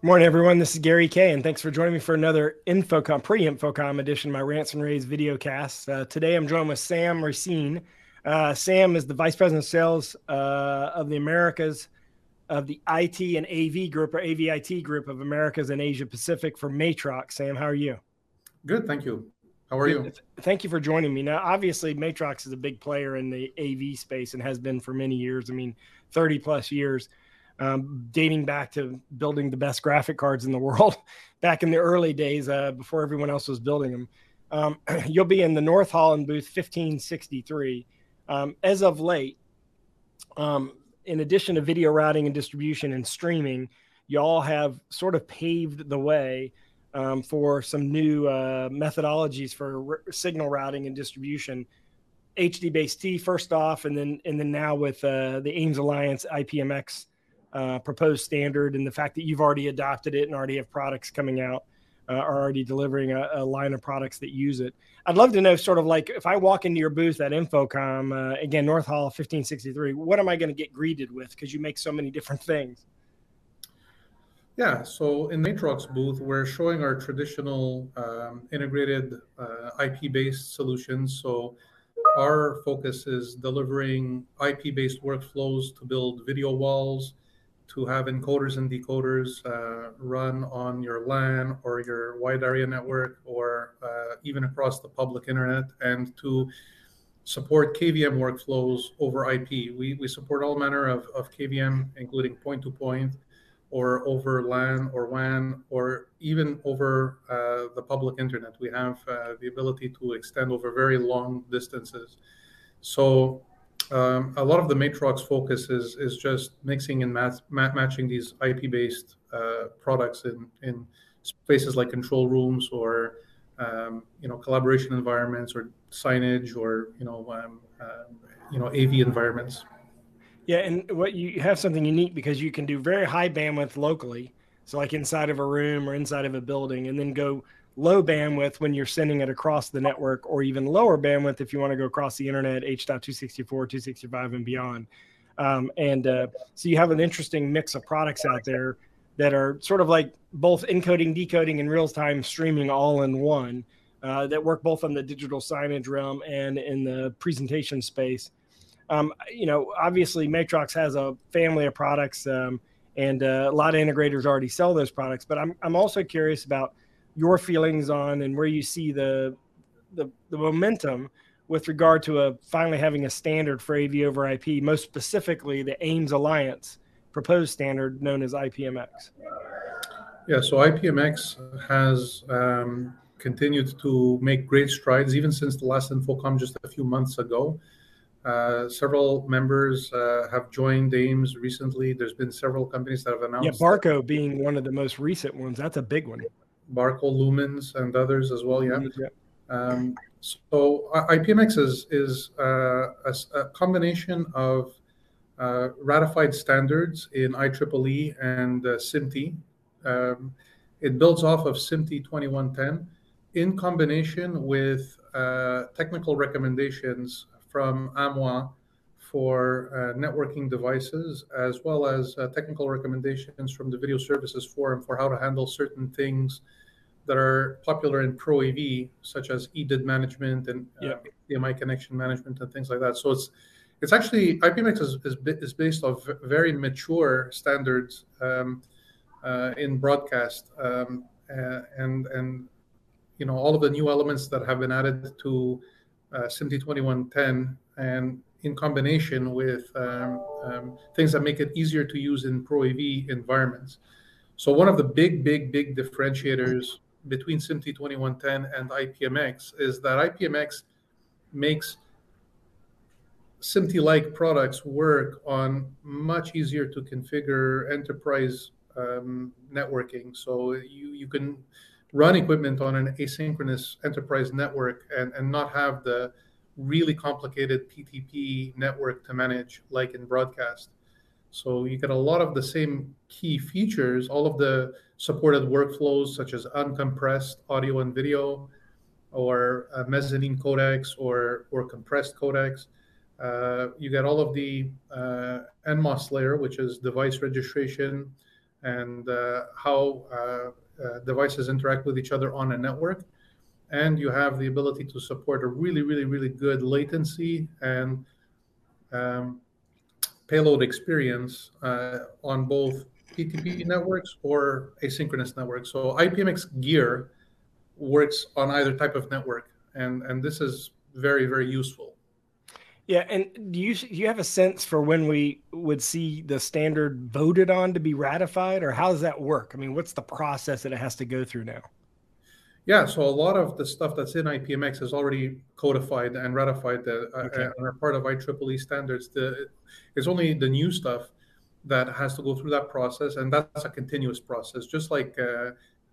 Morning, everyone. This is Gary Kayye, and thanks for joining me for another InfoComm, pre-InfoComm edition of my Rants and Raves video cast. Uh, today, I'm joined with Sam Recine. Uh, Sam is the Vice President of Sales uh, of the Americas of the IT and AV group, or AVIT group of Americas and Asia Pacific for Matrox. Sam, how are you? Good, thank you. How are you? Thank you for joining me. Now, obviously, Matrox is a big player in the AV space and has been for many years. I mean, 30 plus years um, dating back to building the best graphic cards in the world back in the early days uh, before everyone else was building them. Um, you'll be in the North Hall in booth 1563. Um, as of late, um, in addition to video routing and distribution and streaming, y'all have sort of paved the way um, for some new uh, methodologies for r- signal routing and distribution. HDBaseT first off, and then and then now with uh, the AIMS Alliance IPMX uh, proposed standard and the fact that you've already adopted it and already have products coming out uh, are already delivering a, a, line of products that use it. I'd love to know, sort of like, if I walk into your booth at InfoComm, uh, again, North Hall 1563, what am I going to get greeted with? Because you make so many different things. Yeah, so in the Matrox booth, we're showing our traditional um, integrated uh, IP based solutions. So our focus is delivering IP based workflows to build video walls, to have encoders and decoders uh, run on your LAN or your wide area network or uh, even across the public internet and to support KVM workflows over IP. We, we support all manner of, of KVM, including point to point or over LAN or WAN or even over uh, the public internet. We have uh, the ability to extend over very long distances. So um, a lot of the Matrox focus is is just mixing and mat- matching these IP based uh, products in in spaces like control rooms or um, you know collaboration environments or signage or you know um, uh, you know AV environments. Yeah, and what you have something unique because you can do very high bandwidth locally, so like inside of a room or inside of a building, and then go low bandwidth when you're sending it across the network, or even lower bandwidth if you want to go across the internet, H.264, 265, and beyond. Um, and uh, so you have an interesting mix of products out there that are sort of like both encoding, decoding, and real time streaming all in one uh, that work both on the digital signage realm and in the presentation space. Um, you know, obviously, Matrox has a family of products, um, and uh, a lot of integrators already sell those products. But I'm I'm also curious about your feelings on and where you see the the, the momentum with regard to a finally having a standard for AV over IP, most specifically the AIMS Alliance proposed standard known as IPMX. Yeah, so IPMX has um, continued to make great strides even since the last InfoComm just a few months ago. Uh, several members uh, have joined AIMS recently. There's been several companies that have announced. Yeah, Barco being one of the most recent ones. That's a big one. Barco Lumens and others as well. Yeah. Um, so IPMX is is uh, a, a, combination of uh, ratified standards in IEEE and uh. Um, it builds off of SMPTE 2110 in combination with uh, technical recommendations from AMWA for uh, networking devices, as well as uh, technical recommendations from the Video Services Forum for how to handle certain things that are popular in Pro AV, such as EDID management and uh, HDMI connection management and things like that. So it's it's actually IPMX is, is, is based off very mature standards um, uh, in broadcast, um, uh, and and you know all of the new elements that have been added to uh, SMPTE 2110 and in combination with um, um, things that make it easier to use in Pro AV environments. So one of the big, big, big differentiators between SMPTE 2110 and IPMX is that IPMX makes SMPTE-like products work on much easier to configure enterprise um, networking. So you, you can run equipment on an asynchronous enterprise network and, and not have the really complicated PTP network to manage like in broadcast. So you get a lot of the same key features, all of the supported workflows such as uncompressed audio and video, or mezzanine codecs or or compressed codecs. Uh, you get all of the uh, NMOS layer, which is device registration and uh, how uh, uh, devices interact with each other on a network. And you have the ability to support a really, really, really good latency and um, payload experience uh, on both PTP networks or asynchronous networks. So IPMX gear works on either type of network, and and this is very very useful. Yeah, and do you do you have a sense for when we would see the standard voted on to be ratified, or how does that work? I mean, what's the process that it has to go through now? Yeah, so a lot of the stuff that's in IPMX is already codified and ratified uh, okay. uh, and are part of IEEE standards. The, it's only the new stuff that has to go through that process, and that's a continuous process. Just like uh,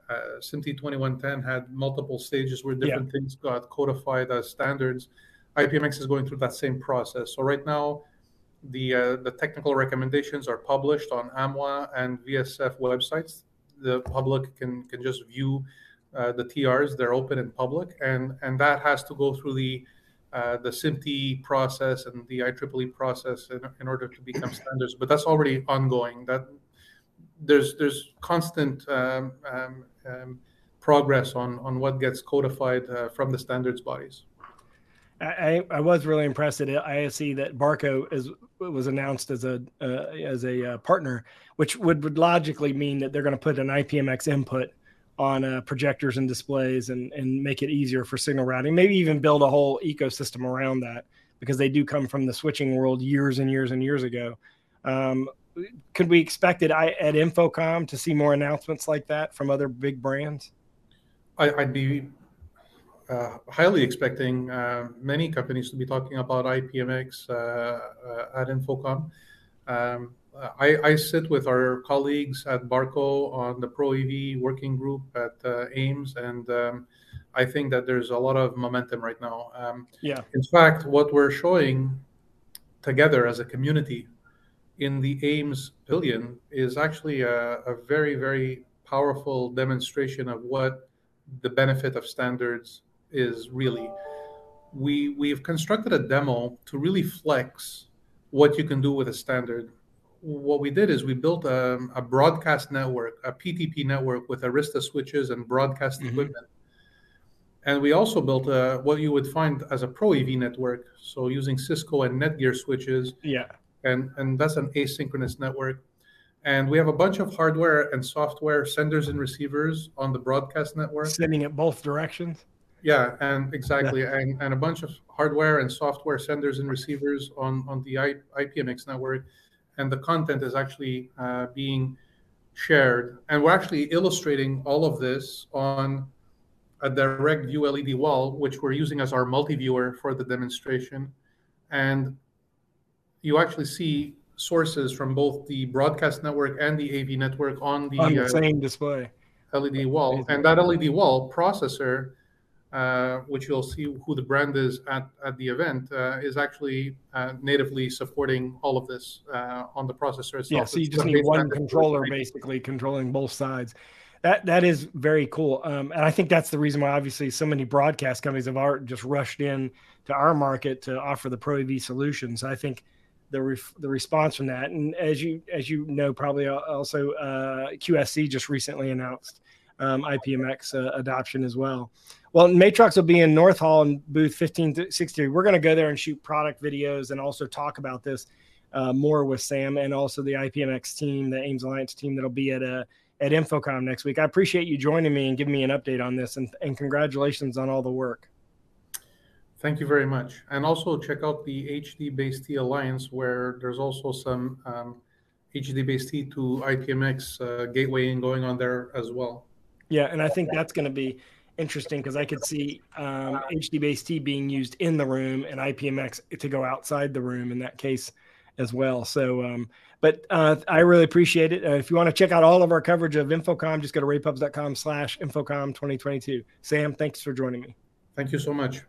uh, SMPTE 2110 had multiple stages where different yeah. things got codified as standards. IPMX is going through that same process. So right now, the uh, the technical recommendations are published on AMWA and VSF websites. The public can can just view uh, the TRs. They're open and public, and and that has to go through the uh, the SMPTE process and the IEEE process in, in order to become standards. But that's already ongoing. That there's there's constant um, um, um, progress on on what gets codified uh, from the standards bodies. I, I was really impressed at ISE that Barco is was announced as a uh, as a uh, partner, which would, would logically mean that they're going to put an IPMX input on uh, projectors and displays and and make it easier for signal routing. Maybe even build a whole ecosystem around that because they do come from the switching world years and years and years ago. Um, could we expect it at InfoComm to see more announcements like that from other big brands? I, would be uh, highly expecting uh, many companies to be talking about IPMX uh, uh, at InfoComm. Um, I, I, sit with our colleagues at Barco on the Pro AV working group at uh, AIMS, and um, I think that there's a lot of momentum right now. Um, yeah. In fact, what we're showing together as a community in the AIMS Pavilion is actually a, a very, very powerful demonstration of what the benefit of standards is really. We we've constructed a demo to really flex what you can do with a standard. What we did is we built a, a broadcast network, a PTP network with Arista switches and broadcast mm-hmm. equipment. And we also built a, what you would find as a Pro AV network. So using Cisco and Netgear switches. Yeah and, and that's an asynchronous network. And we have a bunch of hardware and software senders and receivers on the broadcast network. Sending it both directions? Yeah, and exactly. Yeah. And, and a bunch of hardware and software senders and receivers on, on the I, IPMX network. And the content is actually uh, being shared. And we're actually illustrating all of this on a direct view LED wall, which we're using as our multi-viewer for the demonstration. And you actually see sources from both the broadcast network and the AV network on the, on the uh, same display LED wall. And that LED wall processor, uh, which you'll see who the brand is at, at the event, uh, is actually uh, natively supporting all of this uh, on the processor itself. Yeah, so you just need one controller basically controlling both sides. That that is very cool, um, and I think that's the reason why obviously so many broadcast companies have art just rushed in to our market to offer the Pro AV solutions. I think the re- the response from that. And as you as you know, probably also uh, QSC just recently announced um, IPMX uh, adoption as well. Well, Matrox will be in North Hall in booth 1563. We're going to go there and shoot product videos and also talk about this uh, more with Sam and also the IPMX team, the AIMS Alliance team that'll be at a uh, at InfoComm next week. I appreciate you joining me and giving me an update on this, and, and congratulations on all the work. Thank you very much. And also check out the HDBaseT Alliance, where there's also some um, HDBaseT to IPMX uh, gatewaying going on there as well. Yeah, and I think that's going to be interesting because I could see um, HDBaseT being used in the room and IPMX to go outside the room in that case as well. So, um, but uh, I really appreciate it. Uh, if you want to check out all of our coverage of InfoComm, just go to ravepubs.com slash InfoComm 2022. Sam, thanks for joining me. Thank you so much.